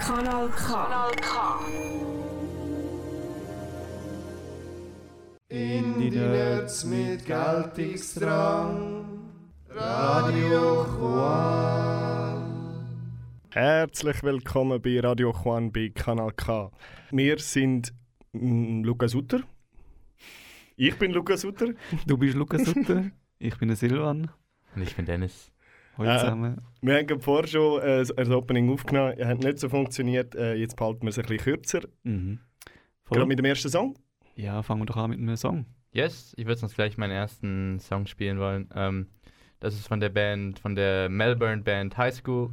Kanal K. Kanal K. In die Nerds mit Geltungsdrang. Radio Juan. Herzlich willkommen bei Radio Juan bei Kanal K. Wir sind mm, Lukas Sutter. Ich bin Lukas Sutter. Du bist Lukas Sutter, ich bin der Silvan. Und ich bin Dennis. Hallo Äh, zusammen. Wir haben vorher schon äh, ein Opening aufgenommen. Es hat nicht so funktioniert. Äh, jetzt behalten wir es ein bisschen kürzer. Mhm. Gerade mit dem ersten Song. Ja, fangen wir doch an mit einem Song. Yes, ich würde uns gleich meinen ersten Song spielen wollen. Ähm, das ist von der Band, von der Melbourne Band High School.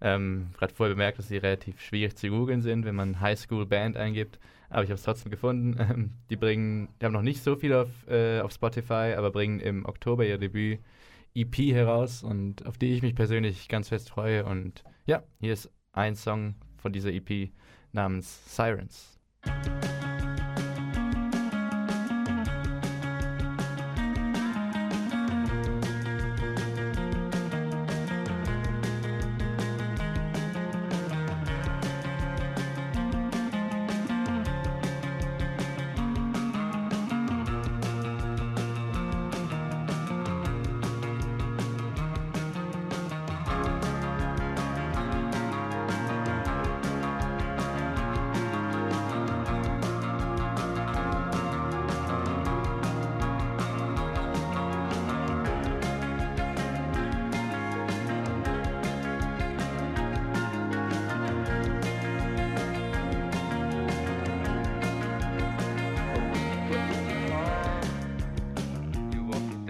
Ähm, Gerade vorher bemerkt, dass sie relativ schwierig zu googeln sind, wenn man High School Band eingibt. Aber ich habe es trotzdem gefunden. Ähm, die bringen, die haben noch nicht so viel auf, äh, auf Spotify, aber bringen im Oktober ihr Debüt EP heraus und auf die ich mich persönlich ganz fest freue. Und ja, hier ist ein Song von dieser EP namens Sirens.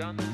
done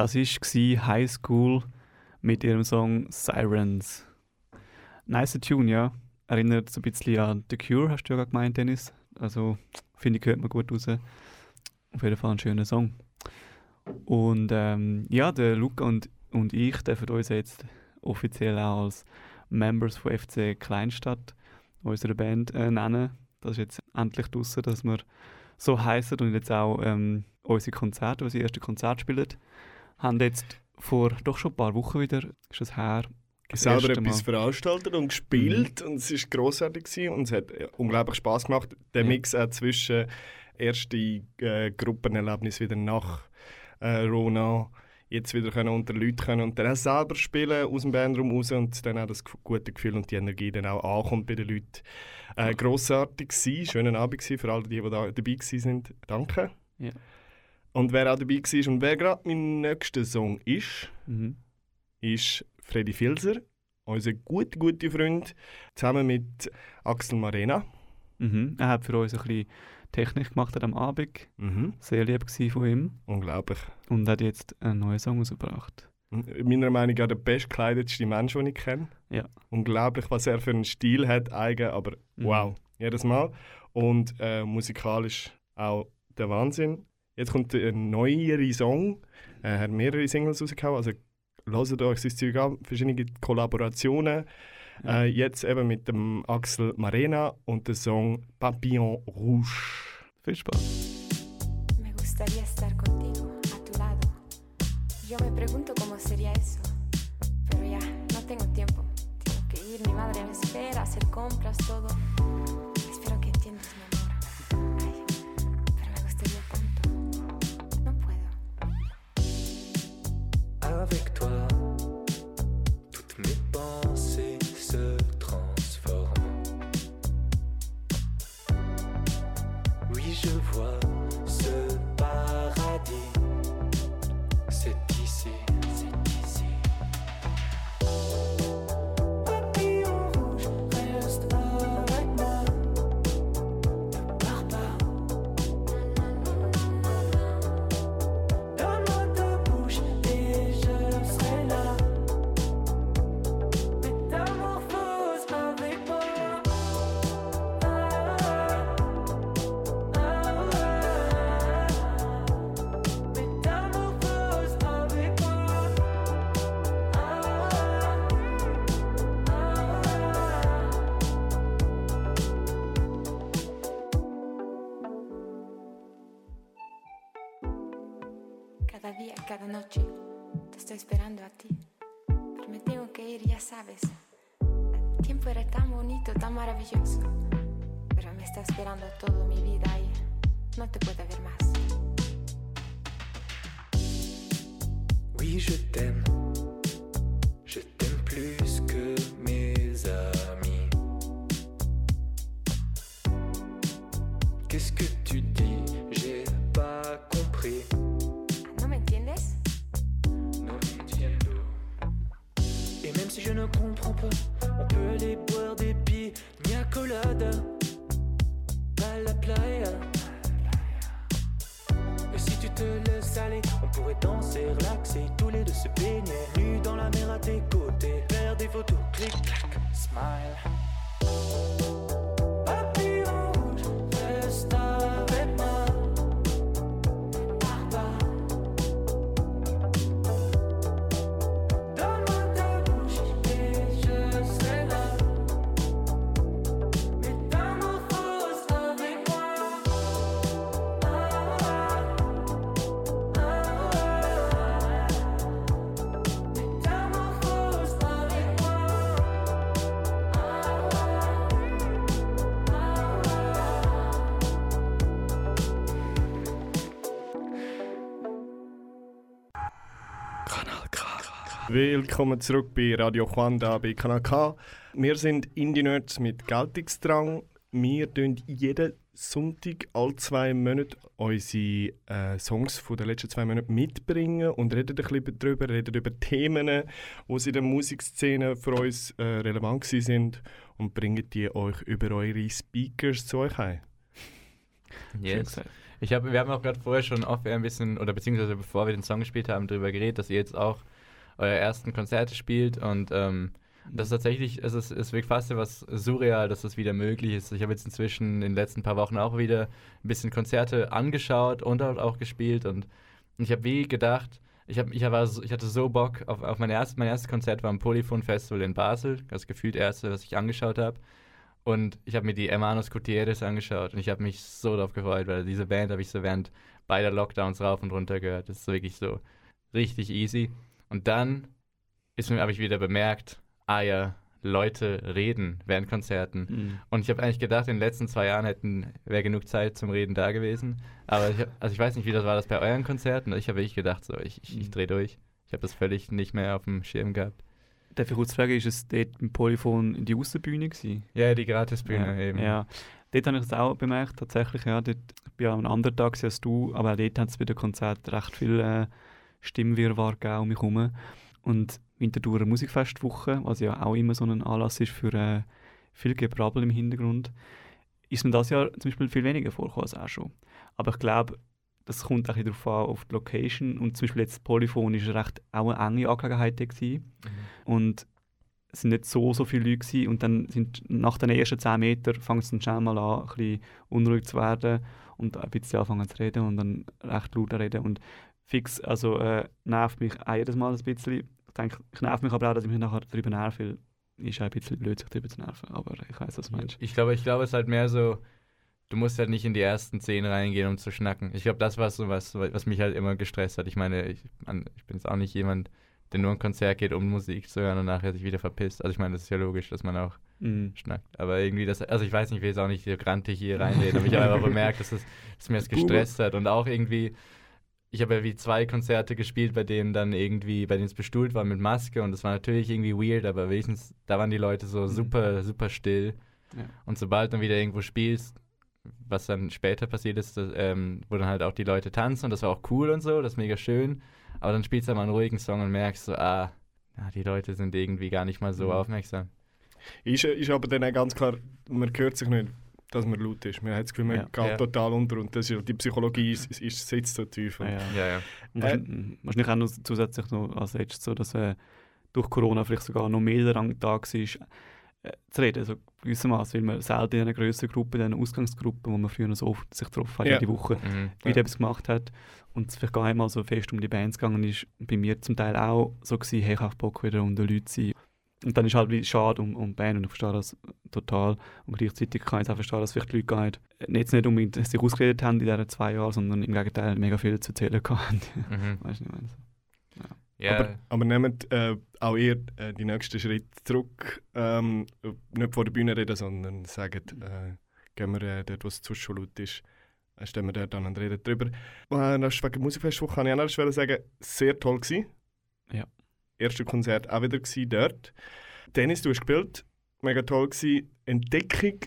Das war High School mit ihrem Song Sirens. Nice Tune, ja. Erinnert so ein bisschen an The Cure, hast du ja gemeint, Dennis. Also, finde ich, hört man gut raus. Auf jeden Fall ein schöner Song. Und ähm, ja, der Luca und, und ich dürfen uns jetzt offiziell auch als Members von FC Kleinstadt, unserer Band, äh, nennen. Das ist jetzt endlich draussen, dass wir so heißen und jetzt auch ähm, unsere Konzerte, unsere ersten Konzerte spielen. Haben jetzt vor doch schon ein paar Wochen wieder, ist das her, selber etwas veranstaltet und gespielt und es war grossartig gewesen und es hat unglaublich Spaß gemacht. Der Ja. Mix auch zwischen erste äh, Gruppenerlebnis wieder nach äh, Rona, jetzt wieder können unter Leuten können und dann auch selber spielen aus dem Bandraum raus und dann auch das gute Gefühl und die Energie dann auch ankommt bei den Leuten. Äh, grossartig gewesen, schönen Abend gewesen für alle, die, die da dabei sind. Danke. Ja. Und wer auch dabei war und wer gerade mein nächster Song ist, Mhm. ist Freddy Filser, unser gut, guter Freund, zusammen mit Axel Marena. Mhm. Er hat für uns ein bisschen Technik gemacht an am Abend. Sehr lieb von ihm. Unglaublich. Und hat jetzt einen neuen Song rausgebracht. Meiner Meinung nach der bestgekleidetste Mensch, den ich kenne. Ja. Unglaublich, was er für einen Stil hat, eigen, aber Mhm. wow, jedes Mal. Und äh, musikalisch auch der Wahnsinn. Jetzt kommt ein neuer Song. Er hat mehrere Singles rausgehauen, also hört euch sein Zeug an. Verschiedene Kollaborationen. Ja. Äh, jetzt eben mit dem Axel Marena und dem Song Papillon Rouge. Viel Spaß. Me gustaría estar contigo, a tu lado. Yo me pregunto cómo sería eso. Pero ya, no tengo tiempo. Tengo que ir, mi madre me espera, hacer compras, todo. Cada noche, te estoy esperando a ti. Pero me tengo que ir, ya sabes. El tiempo era tan bonito, tan maravilloso. Pero me está esperando toda mi vida y no te puedo ver más. Oui, je t'aime. Je t'aime plus Willkommen zurück bei Radio Quanda bei Kanal K. Wir sind Indie-Nerds mit Geltungsdrang. Wir tun jeden Sonntag alle zwei Monate unsere äh, Songs von den letzten zwei Monaten mitbringen und reden ein bisschen darüber, reden über Themen, die in der Musikszene für uns äh, relevant sind und bringen die euch über eure Speakers zu euch heim. Schön Yes. Ich hab, wir haben auch gerade vorher schon off ein bisschen, oder beziehungsweise bevor wir den Song gespielt haben, darüber geredet, dass ihr jetzt auch eure ersten Konzerte spielt und ähm, das ist tatsächlich, es, ist, es wirkt fast was surreal, dass das wieder möglich ist. Ich habe jetzt inzwischen in den letzten paar Wochen auch wieder ein bisschen Konzerte angeschaut und auch auch gespielt und ich habe wie gedacht, ich, hab, ich, war so, ich hatte so Bock auf, auf mein, erst, mein erstes Konzert war am Polyphon Festival in Basel, das gefühlt erste, was ich angeschaut habe. Und ich habe mir die Hermanos Gutierrez angeschaut und ich habe mich so darauf gefreut, weil diese Band habe ich so während beider Lockdowns rauf und runter gehört. Das ist wirklich so richtig easy. Und dann ist mir, habe ich wieder bemerkt, ah ja, Leute reden während Konzerten. Mhm. Und ich habe eigentlich gedacht, in den letzten zwei Jahren hätten wäre genug Zeit zum Reden da gewesen. Aber ich, hab, also ich weiß nicht, wie das war das bei euren Konzerten. Ich habe wirklich gedacht, so ich, ich, ich Mhm. drehe durch. Ich habe das völlig nicht mehr auf dem Schirm gehabt. Darf ich kurz fragen, ist es dort im Polyphon in die Aussenbühne gewesen? Ja, die Gratisbühne ja, eben. Ja, dort habe ich es auch bemerkt, tatsächlich. Ja, dort, ich bin ja am anderen Tag als du, aber auch dort hat es bei den Konzerten recht viel äh, Stimmwirrwarr gegeben um mich herum. Und Winterthurer Musikfestwoche, was ja auch immer so ein Anlass ist für äh, viel Gebrabbel im Hintergrund, ist mir das Jahr zum Beispiel viel weniger vorgekommen als auch schon. Aber ich glaube, das kommt auch darauf an, auf die Location. Und zum Beispiel jetzt Polyphon ist recht auch eine enge Angelegenheit gewesen. Mhm. Und es sind nicht so, so viele Leute gewesen. Und dann sind nach den ersten 10 Metern fängt es dann schnell mal an, ein bisschen unruhig zu werden und ein bisschen anfangen zu reden und dann recht laut reden. Und fix, also äh, nervt mich auch jedes Mal ein bisschen. Ich denke, ich nerv mich aber auch, dass ich mich nachher darüber nerve, weil ist auch ein bisschen blöd, sich darüber zu nerven. Aber ich weiß, was du meinst. Ich glaube, ich glaube, es ist halt mehr so, du musst halt nicht in die ersten zehn reingehen, um zu schnacken. Ich glaube, das war so was, was mich halt immer gestresst hat. Ich meine, ich, man, ich bin jetzt auch nicht jemand, der nur ein Konzert geht, um Musik zu hören und nachher sich wieder verpisst. Also ich meine, das ist ja logisch, dass man auch Mhm. schnackt. Aber irgendwie das, also ich weiß nicht, ich will jetzt auch nicht so grantig hier reinreden, aber ich habe einfach bemerkt, dass, es, dass mir das gestresst hat und auch irgendwie, ich habe ja wie zwei Konzerte gespielt, bei denen dann irgendwie, bei denen es bestuhlt war mit Maske und das war natürlich irgendwie weird, aber wenigstens, da waren die Leute so super, super still. Ja. Und sobald du wieder irgendwo spielst, was dann später passiert ist, dass, ähm, wo dann halt auch die Leute tanzen und das war auch cool und so, das ist mega schön. Aber dann spielst du mal einen ruhigen Song und merkst so, ah, ja, die Leute sind irgendwie gar nicht mal so Mhm. aufmerksam. Ist, ist aber dann auch ganz klar, man hört sich nicht, dass man laut ist. Man hat das Gefühl, man Ja. geht Ja. total unter und das ist, die Psychologie ist, ist, ist, sitzt so tief. Und Ja, ja. Ja, ja. Äh, wahrscheinlich, auch noch zusätzlich noch als letztes so, dass äh, durch Corona vielleicht sogar noch mehr daran da war, äh, zu reden, also gewissermaßen, weil man selten in einer grösseren Gruppe, in einer Ausgangsgruppe, wo man früher noch so oft sich getroffen hat, Ja. jede Woche, Mhm. wieder Ja. etwas gemacht hat und es vielleicht gar nicht mal so fest um die Bands gegangen ist, bei mir zum Teil auch so gewesen, hey, ich habe Bock wieder unter Leute zu sein. Und dann ist halt wie schade um, um Band und ich verstehe das total. Und gleichzeitig kann ich auch verstehen, dass vielleicht die Leute gar nicht, jetzt nicht unbedingt sich ausgeredet haben in diesen zwei Jahren, sondern im Gegenteil mega viel zu erzählen hatten. Mhm. weißt du, ich meine? Ja, Aber, aber nehmt äh, auch ihr äh, die nächsten Schritte zurück. Ähm, nicht vor der Bühne reden, sondern sagt, äh, gehen wir äh, dort, wo es zu schon laut ist, äh, stehen wir dort an und reden darüber. Äh, wegen der Musikfestwoche kann ich auch noch sagen, sehr toll gewesen. Ja. Erste Konzert auch wieder gewesen dort. Dennis, du hast gespielt, mega toll gewesen. Entdeckung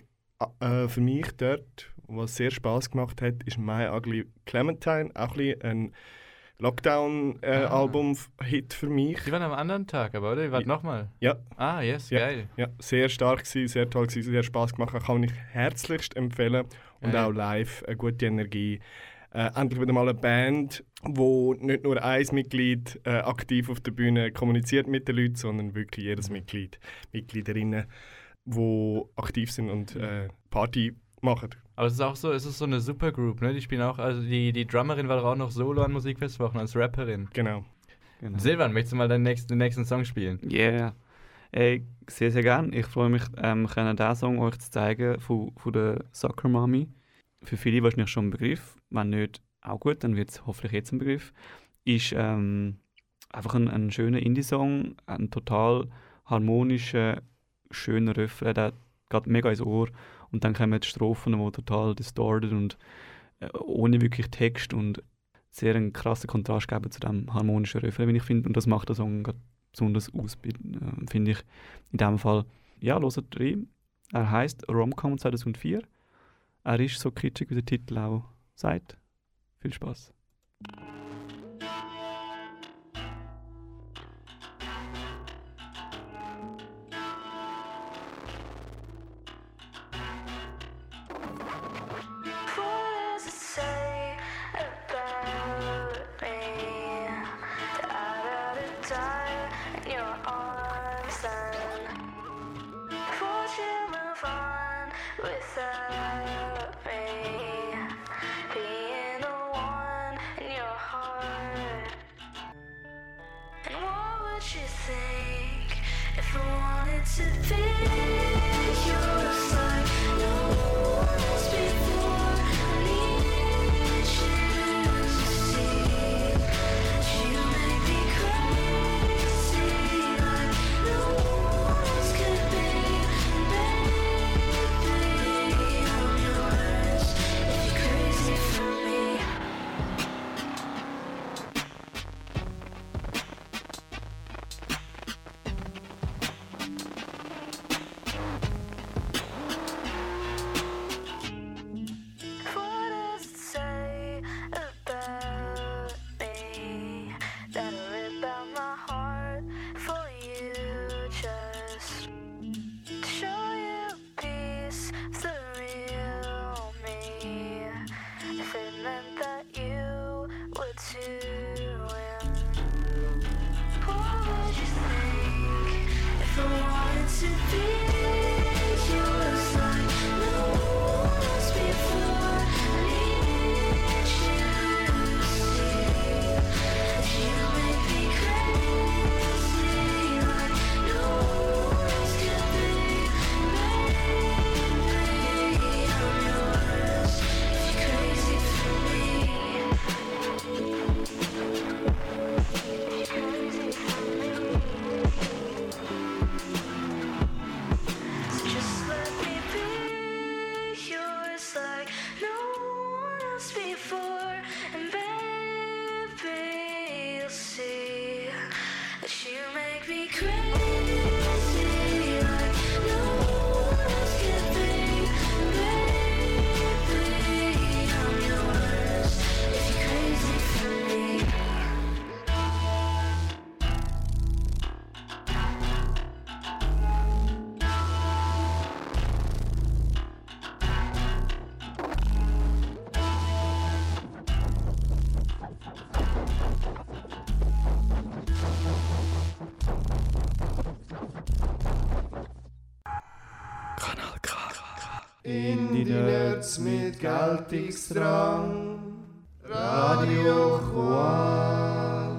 äh, für mich dort, was sehr Spaß gemacht hat, ist My Ugly Clementine, auch ein ein Lockdown-Album-Hit für mich. die waren am anderen Tag, aber oder? Die waren nochmal. Ja. Ah, yes, Ja. geil. Ja, sehr stark gewesen, sehr toll gewesen, sehr Spaß gemacht. Kann ich herzlichst empfehlen. Und Ja, auch live eine gute Energie. Äh, endlich wieder mal eine Band, wo nicht nur ein Mitglied äh, aktiv auf der Bühne kommuniziert mit den Leuten, sondern wirklich jedes Mitglied, Mitgliederinnen, wo aktiv sind und äh, Party machen. Aber es ist auch so, es ist so eine Supergroup, ne? Die spielen auch, also die, die Drummerin war auch noch solo an Musikfestwochen als Rapperin. Genau. Genau. Silvan, möchtest du mal deinen nächsten, den nächsten Song spielen? Yeah. Ey, sehr, sehr gern. Ich freue mich, ähm, können diesen Song euch zu zeigen von, von der Soccer Mami. Für viele wahrscheinlich schon ein Begriff. Wenn nicht, auch gut, dann wird es hoffentlich jetzt ein Begriff. Ist ähm, einfach ein, ein schöner Indie-Song, ein total harmonischer, schöner Refrain, der geht mega ins Ohr. Und dann kommen die Strophen, die total distorted und äh, ohne wirklich Text und sehr einen krassen Kontrast geben zu dem harmonischen Refrain, wie ich finde. Und das macht der Song besonders aus, äh, finde ich. In dem Fall, ja, hört rein. Er heißt Romcom 2004. Er ist so kitschig, wie der Titel auch sagt. Viel Spaß. Geltungsdrang. Radio Juan.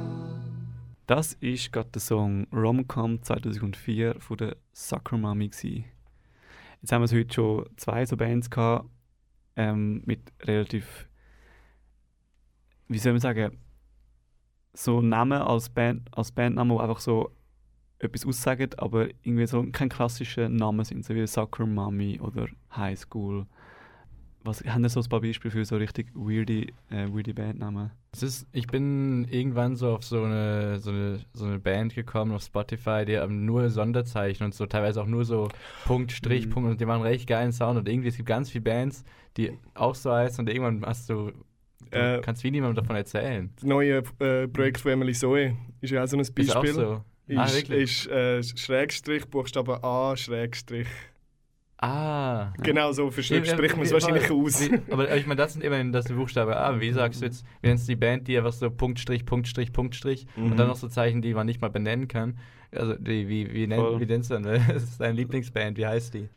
Das ist gerade der Song Romcom 2004 von der Sucker Mummy. Jetzt haben wir heute schon zwei so Bands gehabt, ähm, mit relativ, wie soll man sagen, so Namen als, Band, als Bandnamen, die einfach so etwas aussagen, aber irgendwie so kein klassischer Name sind, so wie Sucker Mummy oder High School. Was, haben ihr so ein paar Beispiele für so richtig weirde, äh, weirde Bandnamen? Es ist, ich bin irgendwann so auf so eine, so, eine, so eine Band gekommen auf Spotify, die haben nur Sonderzeichen und so, teilweise auch nur so Punkt, Strich, Mhm. Punkt und die machen recht geilen Sound und irgendwie, es gibt ganz viele Bands, die auch so heißen und irgendwann hast du, du Äh, kannst wie niemandem davon erzählen. Das neue äh, Projekt von Emily Zoe ist ja auch so ein Beispiel. Ist auch so. ah, Ist, wirklich? ist äh, Schrägstrich, Buchstabe A, Schrägstrich. Ah. Genau so für spricht man es wahrscheinlich aber- aus. Wie, aber ich meine, das sind immerhin das Buchstabe A. Wie sagst du jetzt, wie nennst du die Band, die einfach so Punkt, Strich, Punkt, Strich, Punkt, Strich und Mhm. dann noch so Zeichen, die man nicht mal benennen kann. Also, die, wie, wie, nenn, wie nennst du denn? Das ist deine Lieblingsband, wie heißt die?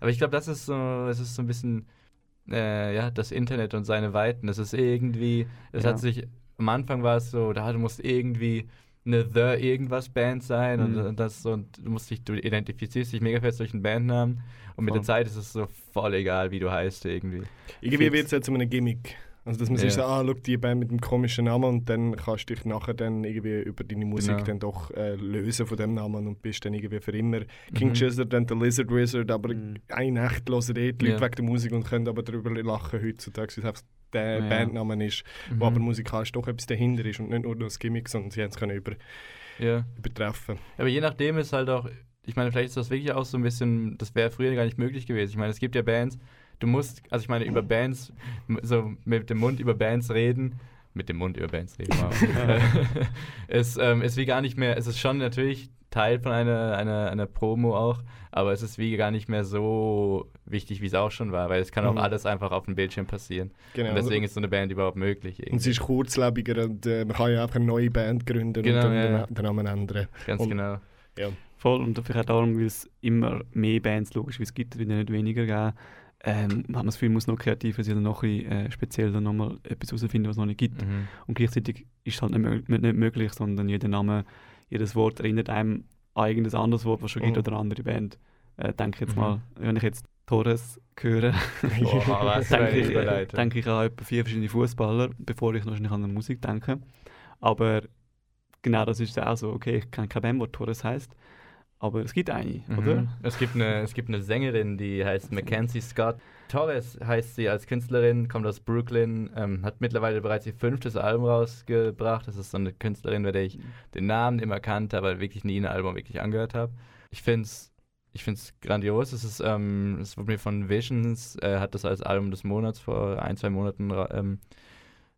Aber ich glaube, das ist so, es ist so ein bisschen, äh, ja, das Internet und seine Weiten. Das ist irgendwie, es Ja. hat sich, am Anfang war es so, da du musst irgendwie eine The irgendwas Band sein und, Mhm. und das so, und du musst dich, du identifizierst dich mega fest durch einen Bandnamen und mit der Zeit ist es so voll egal, wie du heißt irgendwie. Irgendwie wird es ja zu einem Gimmick. Also dass man Ja. sich so, ah, schau, die Band mit dem komischen Namen und dann kannst du dich nachher dann irgendwie über deine Musik Genau. dann doch äh, lösen von dem Namen und bist dann irgendwie für immer King Mhm. Gizzard und der Lizard Wizard, aber Mhm. eine Nacht hören eh die Leute Ja. wegen der Musik und können aber darüber lachen heutzutage, weil es der Ja. Bandname ist, Mhm. wo aber musikalisch doch etwas dahinter ist und nicht nur das Gimmick, sondern sie haben es können über, Ja. übertreffen. Aber je nachdem ist halt auch, ich meine, vielleicht ist das wirklich auch so ein bisschen, das wäre früher gar nicht möglich gewesen. Ich meine, es gibt ja Bands, du musst, also ich meine, über Bands, so mit dem Mund über Bands reden, mit dem Mund über Bands reden, wow. es ähm, ist wie gar nicht mehr, es ist schon natürlich Teil von einer, einer, einer Promo auch, aber es ist wie gar nicht mehr so wichtig, wie es auch schon war, weil es kann auch Mhm. alles einfach auf dem Bildschirm passieren. Genau. Und deswegen ist so eine Band überhaupt möglich. und Irgendwie. sie ist kurzlebiger und äh, man kann ja einfach eine neue Band gründen Genau, und dann ja, den, ja. Namen ändern. Ganz und- genau. Voll, und vielleicht auch darum, weil es immer mehr Bands logisch wie es gibt, wird ja nicht weniger geben. Ähm, hat man das Gefühl, man muss noch kreativer sein noch ein bisschen, äh, speziell dann nochmal etwas herausfinden, was es noch nicht gibt. Mhm. Und gleichzeitig ist es halt nicht, nicht möglich, sondern jeder Name, jedes Wort erinnert einem an irgendein anderes Wort, was schon gibt Mhm. oder eine andere Band. Äh, denke jetzt Mhm. mal, wenn ich jetzt Torres höre, eine denke ich, äh, denke ich an etwa vier verschiedene Fußballer, bevor ich wahrscheinlich an die Musik denke. Aber genau das ist auch so, okay, ich kenne keine Band, die Torres heißt, aber es gibt eine, Mhm. oder? Es gibt, eine, es gibt eine Sängerin, die heißt Mackenzie Scott. Torres heißt sie als Künstlerin, kommt aus Brooklyn, ähm, hat mittlerweile bereits ihr fünftes Album rausgebracht. Das ist so eine Künstlerin, bei der ich den Namen immer kannte, aber wirklich nie ein Album wirklich angehört habe. Ich finde es ich find's grandios. Es ist, ähm, es wurde mir von Visions, äh, hat das als Album des Monats vor ein, zwei Monaten ähm,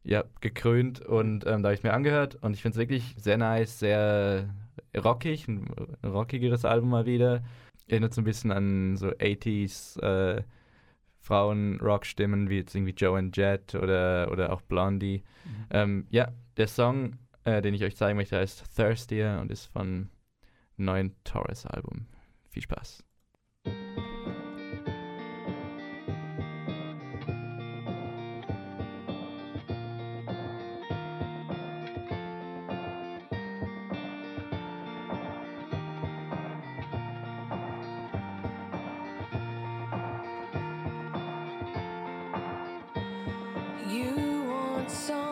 ja, gekrönt und ähm, da habe ich mir angehört und ich finde es wirklich sehr nice, sehr rockig, ein, rockigeres Album mal wieder. Erinnert so ein bisschen an so 80s äh, Frauen-Rock-Stimmen wie jetzt irgendwie Joe and Jet oder, oder auch Blondie. Ähm, ja, der Song, äh, den ich euch zeigen möchte, heißt Thirstier und ist von einem neuen Torres-Album. Viel Spaß. You want someone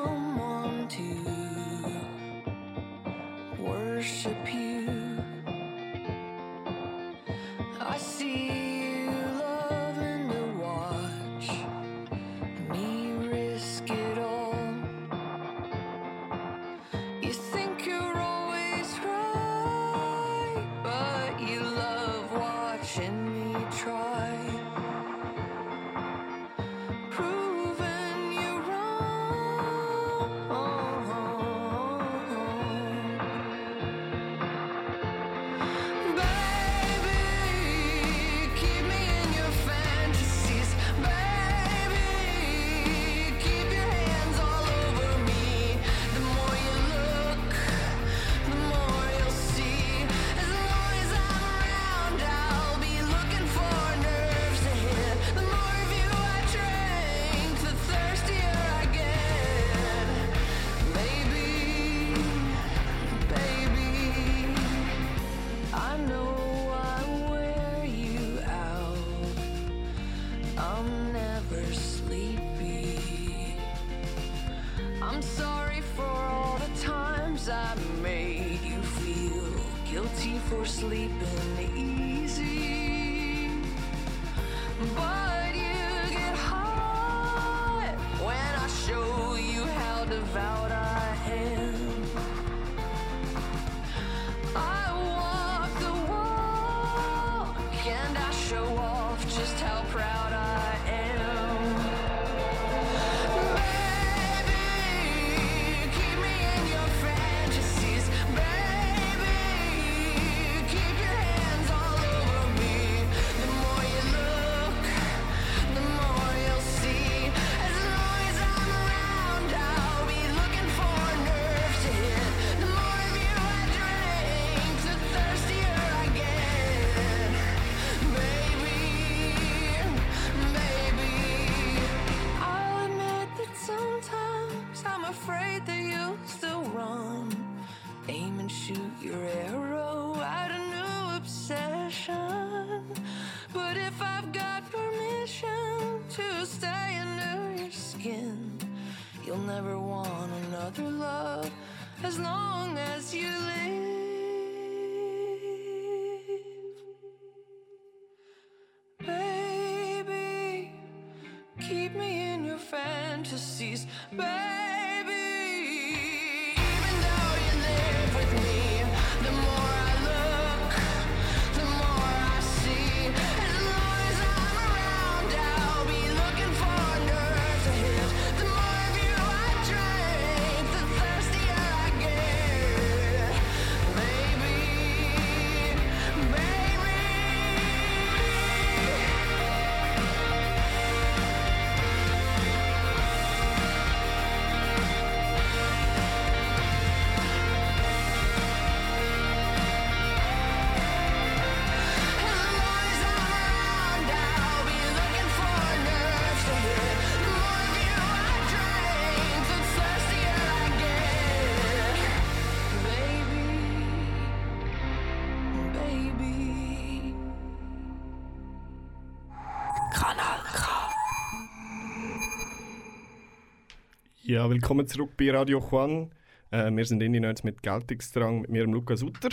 Ja, willkommen zurück bei Radio Juan. Äh, wir sind Indie Nerds mit Geltungsdrang, mit mir, Lukas Utter.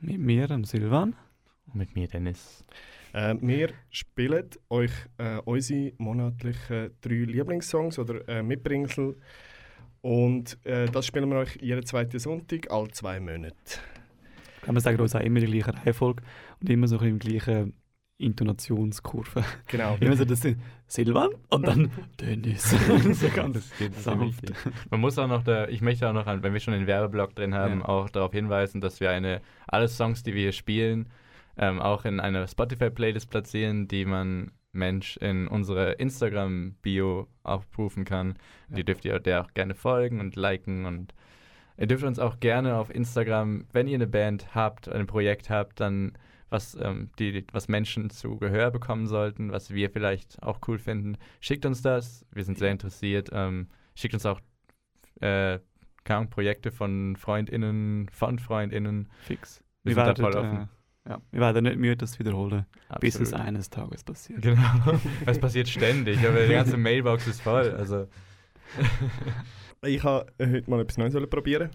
Mit mir, dem Silvan. Mit mir, Dennis. Äh, wir spielen euch äh, unsere monatlichen drei Lieblingssongs oder äh, Mitbringsel. Und äh, das spielen wir euch jeden zweiten Sonntag, alle zwei Monate. Kann man sagen, uns auch immer die gleiche Reihenfolge und immer so ein bisschen im gleichen Intonationskurve. Genau. Immer so das Silvan und dann Dennis. so ganz Das sanft. Man muss auch noch, da, ich möchte auch noch, wenn wir schon den Werbeblock drin haben, Ja. auch darauf hinweisen, dass wir eine, alle Songs, die wir hier spielen, ähm, auch in einer Spotify-Playlist platzieren, die man Mensch in unsere Instagram-Bio aufrufen kann. Ja. Die dürft ihr der auch gerne folgen und liken und ihr dürft uns auch gerne auf Instagram, wenn ihr eine Band habt, ein Projekt habt, dann was, ähm, die, was Menschen zu Gehör bekommen sollten, was wir vielleicht auch cool finden, schickt uns das. Wir sind sehr interessiert. Ähm, schickt uns auch äh, Projekte von FreundInnen, von FreundInnen. Fix. Wir Wir sind da werden, voll offen. äh, ja, wir werden nicht müde, das wiederholen, bis es Absolut. eines Tages passiert. Genau. Es passiert ständig, aber die ganze Mailbox ist voll. Also, Ich habe heute mal etwas Neues probieren.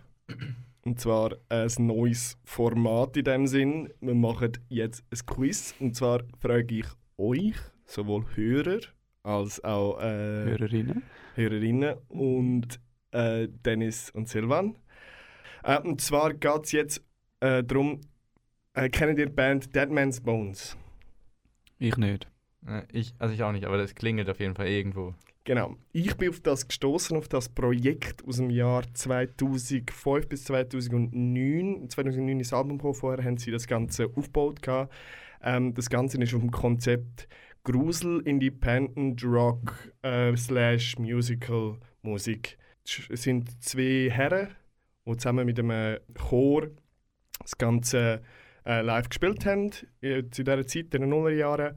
Und zwar ein neues Format in dem Sinn. Wir machen jetzt ein Quiz. Und zwar frage ich euch, sowohl Hörer als auch äh, Hörerinnen. Hörerinnen und äh, Dennis und Silvan. Äh, und zwar geht es jetzt äh, darum, äh, kennt ihr die Band Dead Man's Bones? Ich nicht. äh, ich, also ich auch nicht, aber das klingelt auf jeden Fall irgendwo. Genau. Ich bin auf das gestoßen auf das Projekt aus dem Jahr 2005 bis 2009. 2009 ist das Album gekommen, vorher haben sie das Ganze aufgebaut. Ähm, das Ganze ist auf dem Konzept Grusel, Independent Rock äh, slash Musical Musik. Es sind zwei Herren, die zusammen mit einem Chor das Ganze äh, live gespielt haben, äh, zu dieser Zeit, in den Nullerjahren.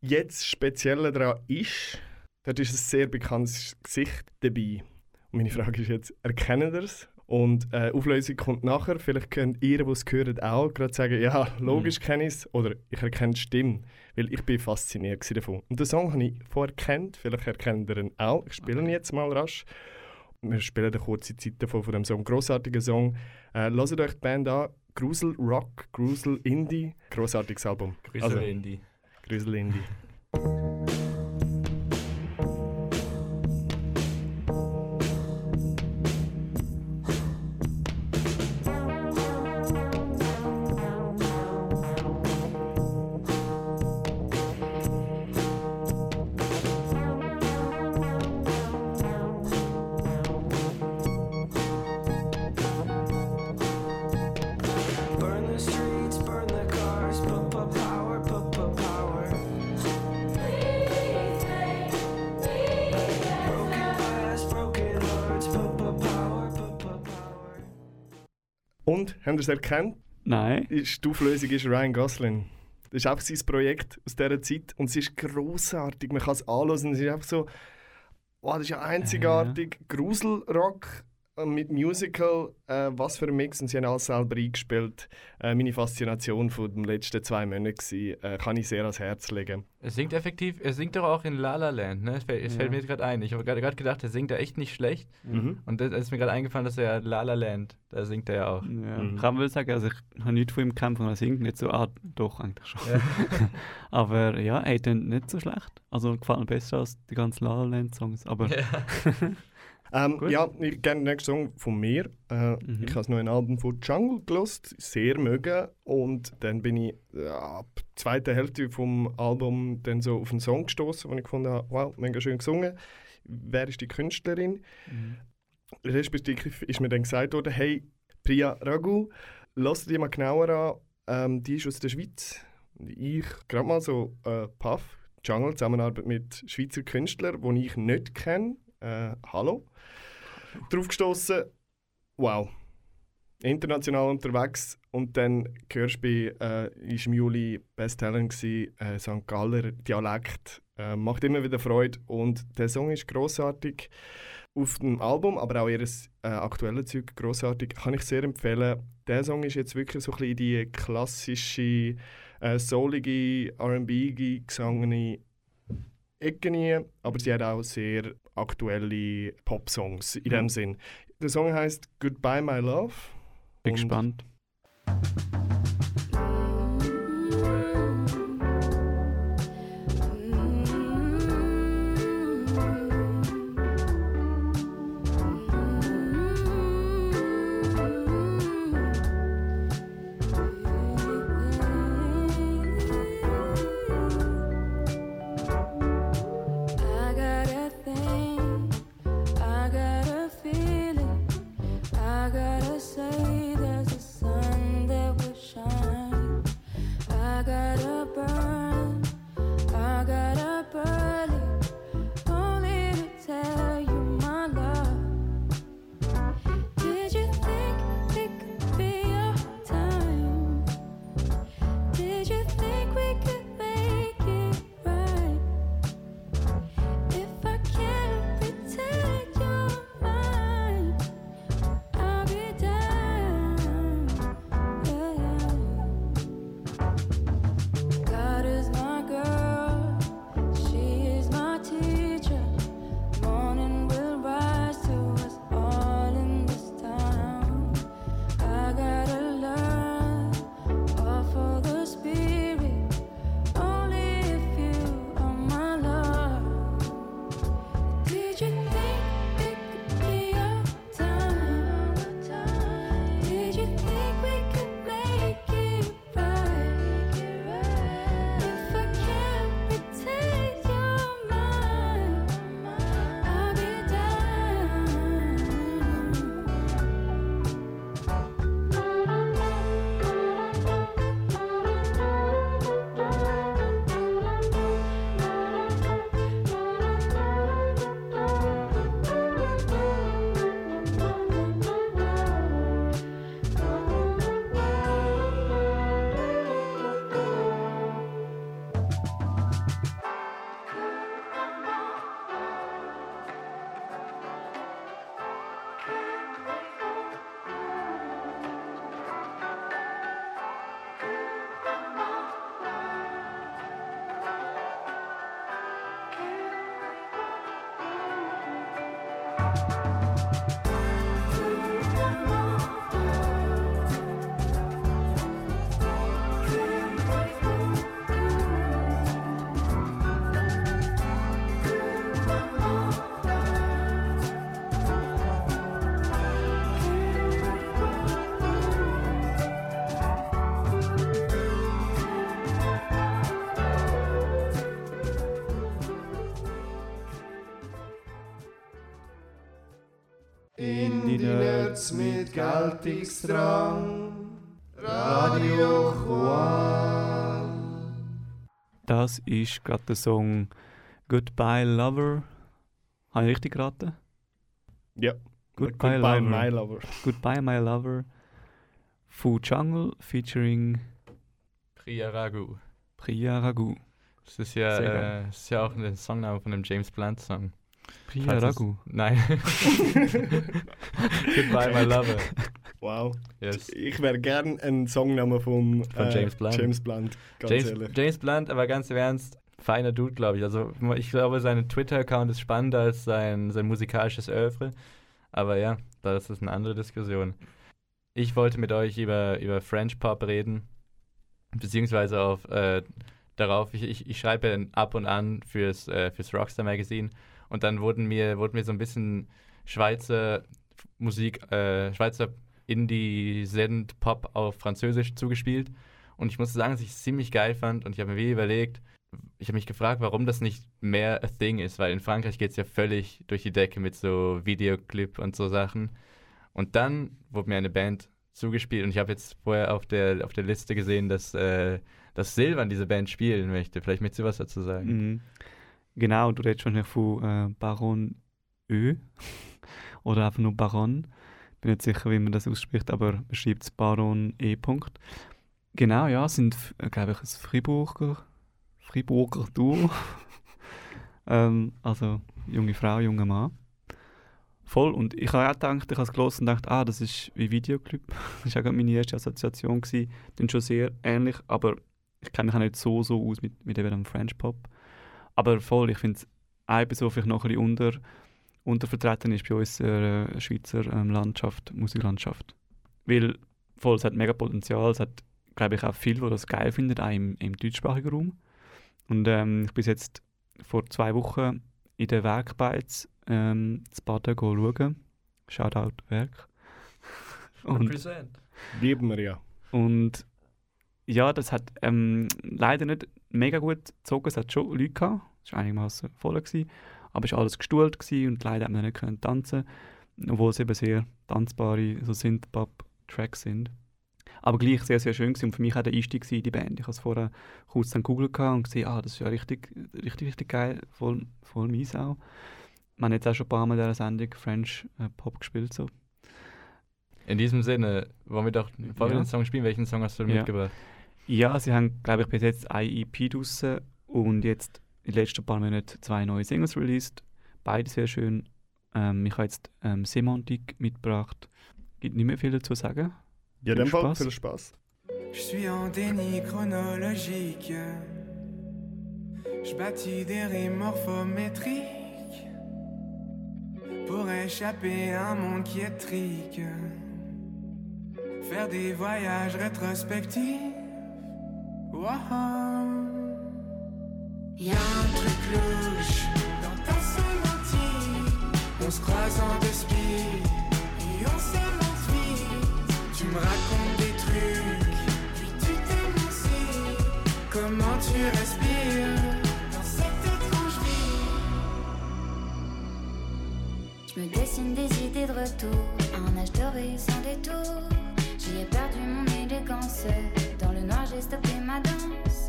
Jetzt speziell daran ist, dort ist ein sehr bekanntes Gesicht dabei. Und meine Frage ist jetzt, erkennen ihr es? Und äh, Auflösung kommt nachher. Vielleicht könnt ihr, die es gehört, auch gerade sagen, ja, logisch kenne ich es. Oder ich erkenne die Stimme. Weil ich bin fasziniert davon. Und den Song habe ich vorher kennt. Vielleicht erkennt ihr ihn auch. Ich spiele ihn jetzt mal rasch. Wir spielen eine kurze Zeit davon, von dem Song. Grossartiger Song. Äh, hört euch die Band an. Grusel Rock, Grusel Indie. Grossartiges Album. Grüße Also, Indie. Grusel Indie. habt ihr es erkannt? Nein. Ist, die Auflösung ist Ryan Gosling. Das ist auch sein Projekt aus dieser Zeit und es ist großartig. Man kann es anhören. Es ist einfach so, wow, das ist ja einzigartig. Gruselrock äh, mit Musical, äh, was für ein Mix. Und sie haben alles selber eingespielt. Äh, meine Faszination von den letzten zwei Monaten war, äh, kann ich sehr ans Herz legen. Er singt effektiv, er singt doch auch in La La Land, ne? Es fällt, es Ja. fällt mir gerade ein. Ich habe gerade gerade gedacht, er singt da echt nicht schlecht. Mhm. Und da ist mir gerade eingefallen, dass er ja La La Land, da singt er ja auch. Ja. Mhm. Ich kann wohl sagen, also ich habe nichts von ihm gekämpft und er singt nicht so, ah, doch, eigentlich schon. Ja. aber ja, er klingt nicht so schlecht. Also gefällt mir besser als die ganzen La La Land Songs. Aber Ähm, ja, ich den nächsten Song von mir. Äh, Mhm. Ich habe das neue Album von Jungle gelost, sehr mögen. Und dann bin ich äh, ab der zweiten Hälfte vom Album dann so auf einen Song gestoßen, wo ich gefunden habe, wow, mega schön gesungen. Wer ist die Künstlerin? Mhm. Respektive ist mir dann gesagt worden, hey, Priya Raghu, lass dir mal genauer an, ähm, die ist aus der Schweiz. Ich gerade mal so äh, Puff, Jungle, Zusammenarbeit mit Schweizer Künstlern, die ich nicht kenne. Äh, hallo. Drauf gestoßen, wow. International unterwegs und dann hörst du bei, äh, ist im Juli Best Talent gsi, äh, St. Galler Dialekt. Äh, macht immer wieder Freude und der Song ist großartig auf dem Album, aber auch ihr äh, aktuelles Zeug großartig. Kann ich sehr empfehlen. Der Song ist jetzt wirklich so ein bisschen die klassische, äh, soulige, R&B gesangene Rein, aber sie hat auch sehr aktuelle Pop-Songs in dem Mhm. Sinn. Der Song heißt Goodbye My Love. Bin gespannt. Geltungsdrang. Radio Juan. Das ist gerade der Song Goodbye Lover. Habe ich richtig geraten? Ja. Goodbye, Goodbye Lover. My Lover. Goodbye My Lover. Fu Jungle featuring Priya Ragu. Priya Ragu. Das ist ja, äh, das ist ja auch ein Songname von einem James Blunt Song. Es- Ragu. Nein. Goodbye My Lover. Wow. Yes. Ich wäre gern ein Songname vom Von äh, James Blunt. James Blunt, ganz James, ehrlich. James Blunt, aber ganz im Ernst, feiner Dude, glaube ich. Also ich glaube, sein Twitter-Account ist spannender als sein, sein musikalisches Oeuvre. Aber ja, das ist eine andere Diskussion. Ich wollte mit euch über, über French Pop reden, beziehungsweise auf, äh, darauf, ich, ich, ich schreibe ab und an fürs, äh, fürs Rockstar Magazine und dann wurden mir, wurde mir so ein bisschen Schweizer Musik, äh, Schweizer Indie-Send-Pop auf Französisch zugespielt. Und ich muss sagen, dass ich es ziemlich geil fand und ich habe mir wie überlegt, ich habe mich gefragt, warum das nicht mehr a thing ist, weil in Frankreich geht es ja völlig durch die Decke mit so Videoclip und so Sachen. Und dann wurde mir eine Band zugespielt und ich habe jetzt vorher auf der, auf der Liste gesehen, dass, äh, dass Silvan diese Band spielen möchte. Vielleicht möchtest du was dazu sagen. Mhm. Genau, du redest wahrscheinlich von äh, Baron Ö oder einfach nur Baron. Bin nicht sicher, wie man das ausspricht, aber man schreibt es Baron E. Punkt. Genau, ja, sind, äh, glaube ich, ein Friburger, Friburger Duo. ähm, also junge Frau, junger Mann. Voll. Und ich habe auch gedacht, ich habe es gelesen und gedacht, ah, das ist wie Videoclip. das war auch meine erste Assoziation. Gewesen. Dann schon sehr ähnlich, aber ich kenne mich auch nicht so, so aus mit, mit eben dem French Pop. Aber voll, ich finde es eine Person vielleicht noch ein bisschen unter, untervertreten ist bei uns der äh, Schweizer ähm, Landschaft, Musiklandschaft. Weil voll, es hat mega Potenzial, es hat, glaube ich, auch viel, die das geil finden, auch im, im deutschsprachigen Raum. Und ähm, ich bin jetzt vor zwei Wochen in den Werkbeiz ähm, zu Baden go schauen. Shoutout Werk. Und, Represent. Lieben wir ja. und ja, das hat ähm, leider nicht mega gut gezogen. Es hat schon Leute gehabt, es war einigermaßen voll, gewesen, aber es war alles gestuhlt gewesen und leider haben wir nicht können tanzen obwohl es eben sehr tanzbare so Synth-Pop-Tracks sind. Aber gleich sehr, sehr schön gewesen und für mich auch der Einstieg in die Band. Ich habe es vorher kurz dann googelt gehabt und gesehen, ah, das ist ja richtig, richtig, richtig geil, voll, voll mies auch. Wir haben jetzt auch schon ein paar Mal in dieser Sendung French äh, Pop gespielt. So. In diesem Sinne, wollen wir doch wir Ja. den Song spielen? Welchen Song hast du Ja. mitgebracht? Ja, sie haben, glaube ich, bis jetzt ein EP draussen und jetzt in den letzten paar Monaten zwei neue Singles released. Beide sehr schön. Ähm, ich habe jetzt ähm, Semantik mitgebracht. Gibt nicht mehr viel dazu zu sagen. Ja, Viel dem Fall Spaß. viel Spaß. Je suis en déni chronologique. Je bâtis des rimes morphométriques pour échapper à un monde qui est trique. Faire des voyages rétrospectifs. Wow. Y a un truc louche dans ta sémantique. On se croise en deux spies et on vite. Tu me racontes des trucs, puis tu t'émancies. Comment tu respires dans cette étrange vie? Je me dessine des idées de retour, un âge doré sans détour. J'y ai perdu mon élégance, j'ai stoppé ma danse.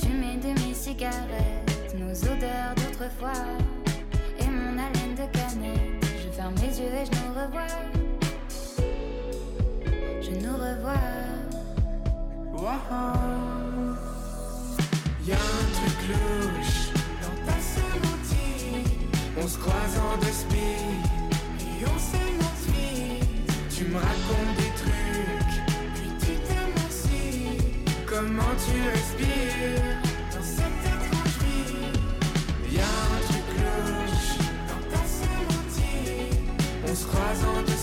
Fumée de mes cigarettes, nos odeurs d'autrefois, et mon haleine de canette. Je ferme les yeux et je nous revois. Je nous revois. Wow. Y a un truc louche dans ta sémantique. On se croise en deux spies et on s'émente vite. Tu me racontes Comment tu respires dans cette étrange vie? Y a un truc louche dans ta sémantique. On se croise en deux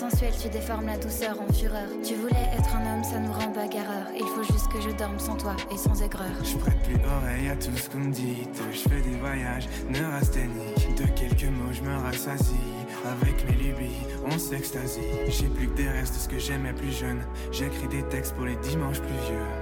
sensuel, tu déformes la douceur en fureur. Tu voulais être un homme, ça nous rend bagarreurs. Il faut juste que je dorme sans toi et sans aigreur. Je prête plus oreille à tout ce qu'on me dit. Je fais des voyages neurasthéniques. De quelques mots, je me rassasie. Avec mes lubies, on s'extasie. J'ai plus que des restes de ce que j'aimais plus jeune. J'écris des textes pour les dimanches pluvieux. Y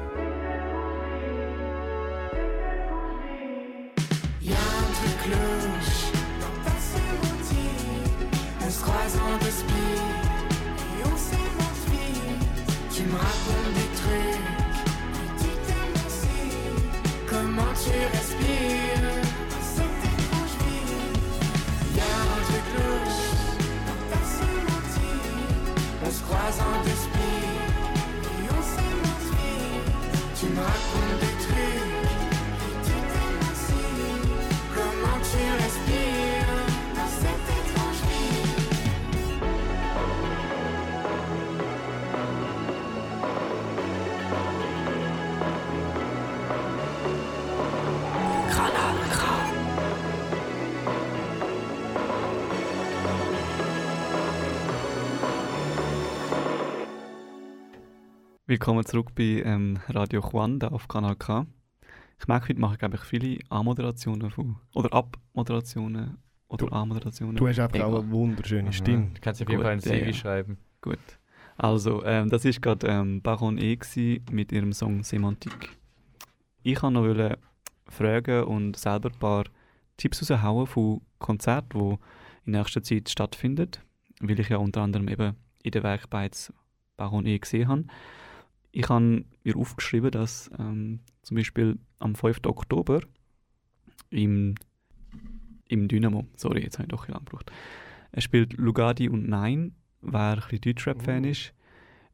Willkommen zurück bei ähm, Radio Juanda auf Kanal K. Ich merke, heute mache ich, glaube ich, viele A-Moderationen von, oder Ab-Moderationen oder A-Moderationen. Du hast einfach auch eine wunderschöne Stimme. Du kannst auf jeden Fall ein CV ja. schreiben. Gut. Also, ähm, das ist gerade ähm, Baron E mit ihrem Song Semantik. Ich wollte noch fragen und selber ein paar Tipps raushauen von Konzerten, die in nächster Zeit stattfinden, weil ich ja unter anderem eben in der Werkbeiz Baron E gesehen habe. Ich habe mir aufgeschrieben, dass ähm, zum Beispiel am 5. Oktober im, im Dynamo, sorry, jetzt habe ich doch ein gebraucht, er spielt Lugadi und Nein, wer ein bisschen Deutschrap-Fan ist.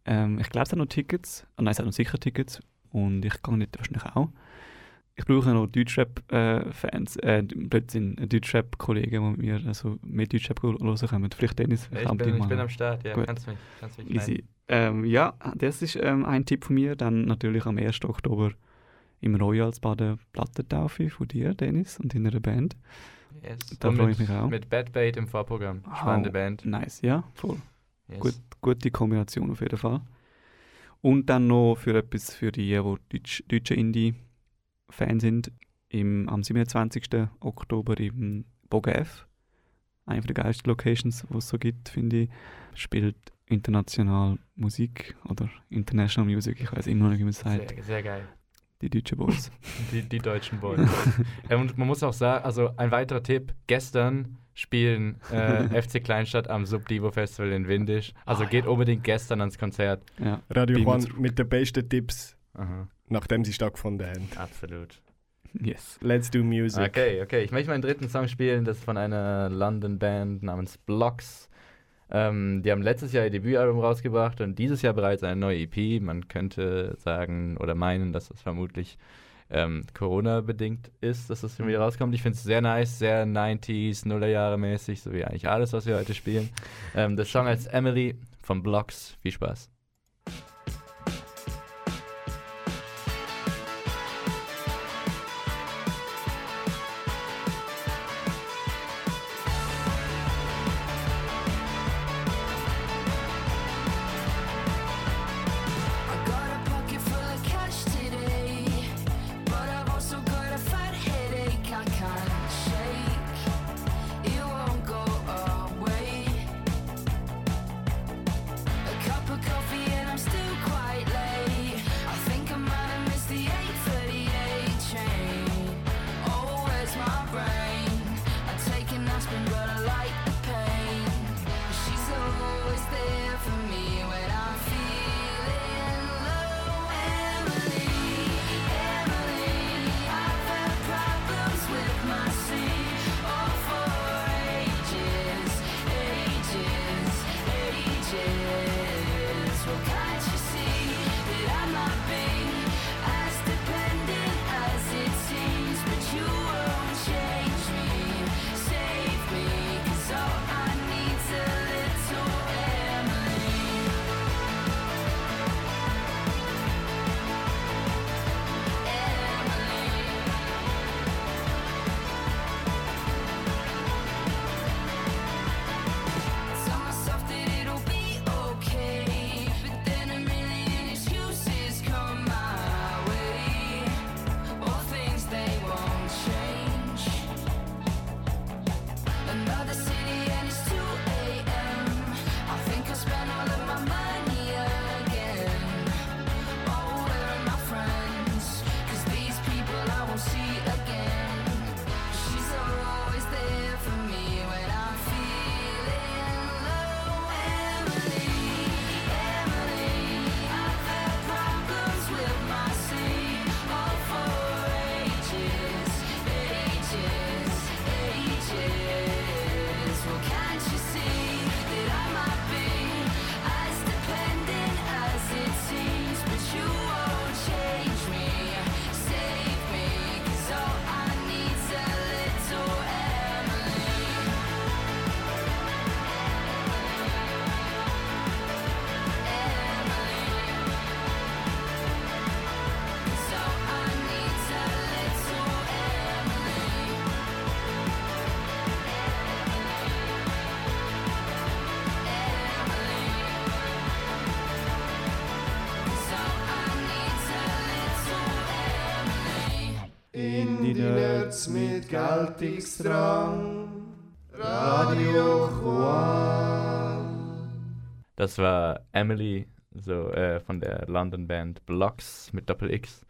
Ähm, ich glaube, es hat noch Tickets. Ah, nein, es hat noch sicher Tickets. Und ich gehe nicht wahrscheinlich auch. Ich brauche noch Deutschrap-Fans, äh, Blödsinn, Deutschrap-Kollegen, die mit mir also mehr Deutschrap hören kommen. Vielleicht Dennis, Ich kann bin, ich bin am Start, ja. Gut. Kannst mich, kannst mich Easy. Ähm, ja, das ist ähm, ein Tipp von mir. Dann natürlich am 1. Oktober im Royals bei der Plattentaufe von dir, Dennis, und deiner Band. Yes. Da freue ich mich auch. Mit Bad Bait im Vorprogramm. Spannende Oh, Band. Nice, ja, voll. Yes. Gut, gute Kombination auf jeden Fall. Und dann noch für etwas für die, die Deutsch, deutsche Indie-Fan sind, im, am 27. Oktober im Bogef, eine der geilsten Locations, die es so gibt, finde ich, spielt international Musik oder International Music, ich weiß immer noch nicht, wie man es sagt, Sehr, sehr geil. die deutschen Boys. Die, die deutschen Boys. ja, und man muss auch sagen, also ein weiterer Tipp: gestern spielen äh, FC Kleinstadt am Subdivo Festival in Windisch. Also Ah, geht ja. unbedingt gestern ans Konzert. Ja, Radio Juan mit den besten Tipps, Aha, nachdem sie stattgefunden haben. absolut. yes. Let's do music. Okay, okay. Ich möchte meinen dritten Song spielen. Das ist von einer London-Band namens Blocks. Ähm, die haben letztes Jahr ihr Debütalbum rausgebracht und dieses Jahr bereits eine neue EP. Man könnte sagen oder meinen, dass das vermutlich ähm, Corona-bedingt ist, dass das schon wieder rauskommt. Ich finde es sehr nice, sehr 90s, Nullerjahre mäßig, so wie eigentlich alles, was wir heute spielen. Ähm, der Song heißt Emily von Blocks. Viel Spaß. Mit Geltungsdrang. Radio Juan. Das war Emily, so äh, von der London Band Blocks mit Doppel X.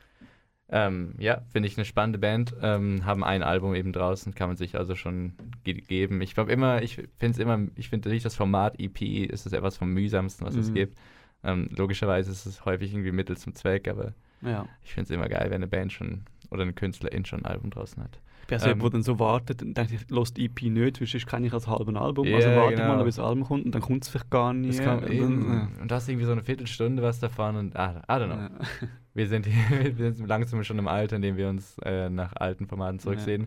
Ähm, ja, finde ich eine spannende Band. Ähm, haben ein Album eben draußen, kann man sich also schon ge geben. Ich glaube immer, ich finde es immer, ich finde nicht das Format EP ist das etwas vom mühsamsten, was es Mhm. gibt. Ähm, logischerweise ist es häufig irgendwie Mittel zum Zweck, aber Ja. ich finde es immer geil, wenn eine Band schon oder eine Künstlerin schon ein Album draußen hat. Ich bin also Ähm, jemand, der dann so wartet und denkt, ich los die EP nicht, weil sonst kenne ich als halben Album. Ja, also warte genau. mal, bis das Album kommt und dann kommt es vielleicht gar nicht. Das kann, und dann, und du hast irgendwie so eine Viertelstunde was davon und ah, I don't know. ja. Wir sind, hier, wir sind langsam schon im Alter, in dem wir uns äh, nach alten Formaten zurücksehen.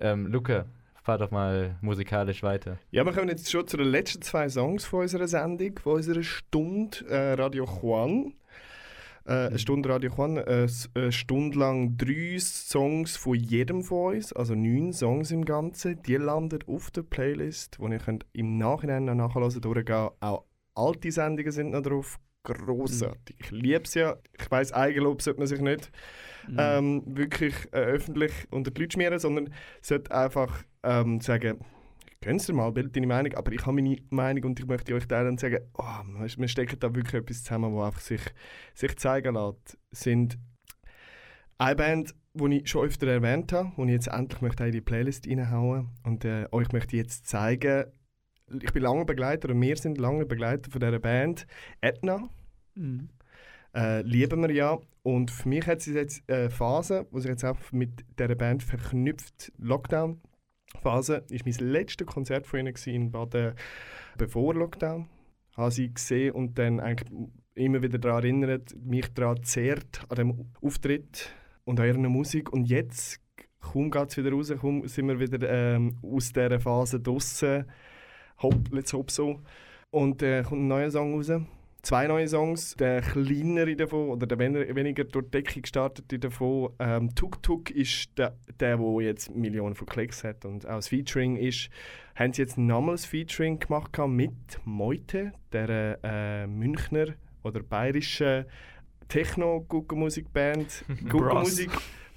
Ähm, Luca, fahr doch mal musikalisch weiter. Ja, wir kommen jetzt schon zu den letzten zwei Songs von unserer Sendung, von unserer Stunde äh, Radio Juan. Äh, eine Stunde Radio Juan, äh, s- eine Stunde lang drei Songs von jedem von uns, also neun Songs im Ganzen. Die landen auf der Playlist, wo ihr könnt im Nachhinein noch nachhören durchgehen. Auch alte Sendungen sind noch drauf. Grossartig. Ich liebe es ja. Ich weiss, Eigenlob sollte man sich nicht Mhm. ähm, wirklich äh, öffentlich unter die Leute schmieren, sondern sollte einfach ähm, sagen, Gönn's dir mal, bild deine Meinung, aber ich habe meine Meinung und ich möchte euch teilen und sagen, oh, wir stecken da wirklich etwas zusammen, was einfach sich, sich zeigen lässt. Sind eine Band, die ich schon öfter erwähnt habe, die ich jetzt endlich möchte in die Playlist reinhauen und äh, euch möchte ich jetzt zeigen, ich bin lange Begleiter und wir sind lange Begleiter von dieser Band, Etna Mhm. äh, lieben wir ja. Und für mich hat es jetzt eine Phase, die sich jetzt auch mit dieser Band verknüpft. Lockdown-Phase war mein letztes Konzert von ihnen in Baden bevor Lockdown. Habe sie gesehen und dann eigentlich immer wieder daran erinnert, mich daran zehrt, an dem Auftritt und an ihrer Musik. Und jetzt, kaum geht es wieder raus, kaum sind wir wieder ähm, aus dieser Phase draussen. Hopp, let's hope so. Und äh, kommt ein neuer Song raus zwei neue Songs. Der kleinere davon, oder der wen- weniger durch die Decke gestartete davon, ähm, Tuk Tuk ist der, der, der jetzt Millionen von Klicks hat und auch das Featuring ist. Haben sie jetzt nochmals Featuring gemacht mit Meute, der äh, Münchner oder bayerischen Techno-Guckenmusikband. Guckenmusik.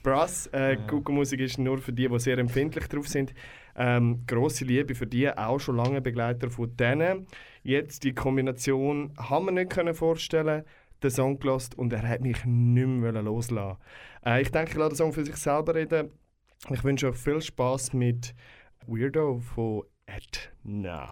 Brass. Äh. Guckenmusik ist nur für die, die sehr empfindlich drauf sind. Ähm, grosse Liebe für die, auch schon lange Begleiter von denen. Jetzt die Kombination haben wir nicht können vorstellen, den Song gelost und er hat mich nicht mehr loslassen. Äh, ich denke, ich lasse den Song für sich selber reden. Ich wünsche euch viel Spaß mit Weirdo von Etna.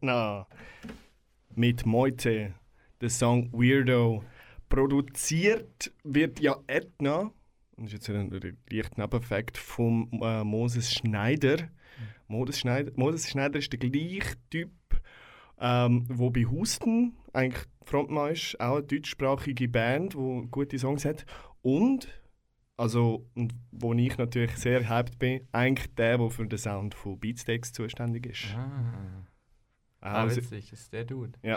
Etna mit Moite, der Song Weirdo. Produziert wird ja Etna, das ist jetzt ein leichter Nebeneffekt, von äh, Moses Schneider. Moses Schneider. Moses Schneider ist der gleiche Typ, ähm, wo bei Husten eigentlich Frontmann ist, auch eine deutschsprachige Band, die gute Songs hat. Und, also, und wo ich natürlich sehr hyped bin, eigentlich der, der für den Sound von Beatsteaks zuständig ist. Ah, ah Also- witzig, das ist der Dude. ja.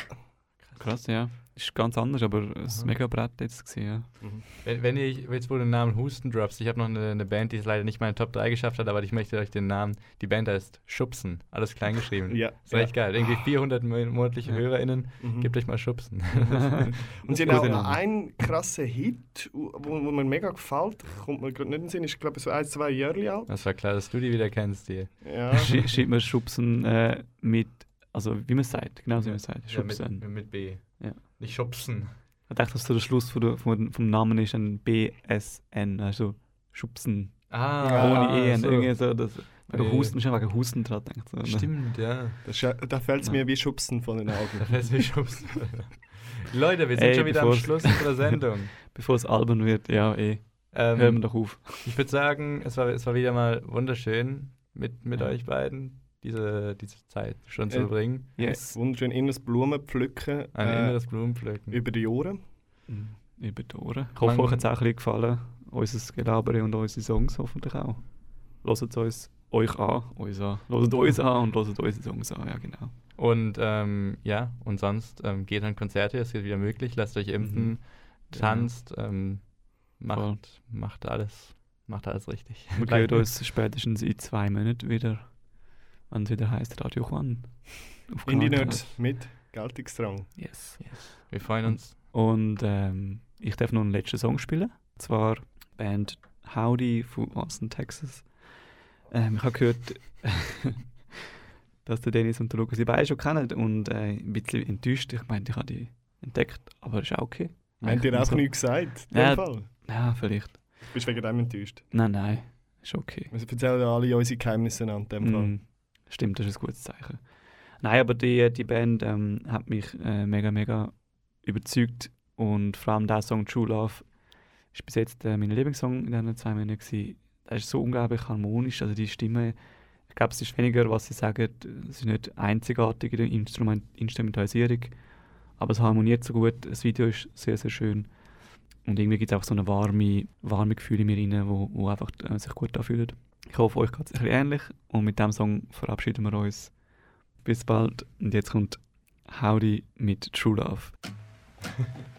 Krass, ja. Ist ganz anders, aber es ist mega brett jetzt gesehen. Ja. Wenn, wenn ich jetzt wohl den Namen Husten drops, ich habe noch eine, eine Band, die es leider nicht meine Top 3 geschafft hat, aber ich möchte euch den Namen, die Band heißt Schubsen, alles klein geschrieben. Ja, Ist echt geil. Irgendwie 400 mo- monatliche Ja. HörerInnen, Mhm. gebt euch mal Schubsen. Und sie haben auch einen krassen Hit, wo, wo mir mega gefällt. Kommt mir gerade nicht in den Sinn, ist glaube ich so ein, zwei Jahre alt. Das war klar, dass du die wieder kennst, die. Ja. Sch schreibt man Schubsen äh, mit, also wie man es sagt, genau so wie man es sagt. Ja, mit, Schubsen. mit, B. Ja. Nicht Schubsen. Ich dachte, dass so der Schluss von, vom Namen ist ein BSN, also Schubsen. Ah, ohne E. so. Irgendwie so, das, wegen Nee. Husten, schon wegen Husten dran denkt. So, ne? Stimmt, ja. Das da fällt es mir wie Schubsen von den Da Augen. fällt mir Schubsen. Leute, wir sind Ey, schon wieder am Schluss unserer Sendung. Bevor es Album wird, ja eh. Ähm, Hören wir doch auf. Ich würde sagen, es war, es war wieder mal wunderschön, mit, mit Ja. euch beiden diese, diese Zeit schon zu Äh, verbringen. Yes. Wunderschön inneres Blumen pflücken Ein äh, inneres Blumenpflücken. über die Ohren. Mhm. Über die Ohren. Ich hoffe, euch hat es auch ein bisschen gefallen. Unser Gelabere und unsere Songs hoffentlich auch. Hört es uns euch an, uns an. Hört uns an und hört unsere Songs an, ja genau. Und ähm, ja, und sonst ähm, geht an Konzerte, es wird wieder möglich, lasst euch impfen, Mhm. tanzt, ähm, macht, macht alles, macht alles richtig. Wir hören uns spätestens in zwei Monaten wieder, wenn es wieder heisst Radio Juan. Indie Kanal Nerds mit Geltungsdrang. Yes. Wir freuen uns. Und ähm, ich darf noch einen letzten Song spielen. Und zwar Band Howdy von Austin, Texas. Ähm, ich habe gehört, dass der Dennis und der Lukas die beiden schon kennen und äh, ein bisschen enttäuscht. Ich meinte, ich habe die entdeckt, aber ist auch okay. Ihr Eigentlich auch so- nichts gesagt? In Ja. dem Fall? Ja, vielleicht. Bist du wegen dem enttäuscht? Nein, nein, ist okay. Wir erzählen ja alle unsere Geheimnisse an dem Fall. Mm, stimmt, das ist ein gutes Zeichen. Nein, aber die, die Band ähm, hat mich äh, mega, mega überzeugt und vor allem der Song True Love ist bis jetzt äh, mein Lieblingssong in diesen zwei Monaten. Der ist so unglaublich harmonisch, also die Stimme, ich glaube, es ist weniger, was sie sagen, es ist nicht einzigartig in der Instrument Instrumentalisierung, aber es harmoniert so gut, das Video ist sehr, sehr schön und irgendwie gibt es auch so eine warme, warme Gefühl in mir rein, wo, wo einfach äh, sich gut anfühlt. Ich hoffe, euch geht es bisschen ähnlich und mit diesem Song verabschieden wir uns. Bis bald und jetzt kommt Howdy mit True Love.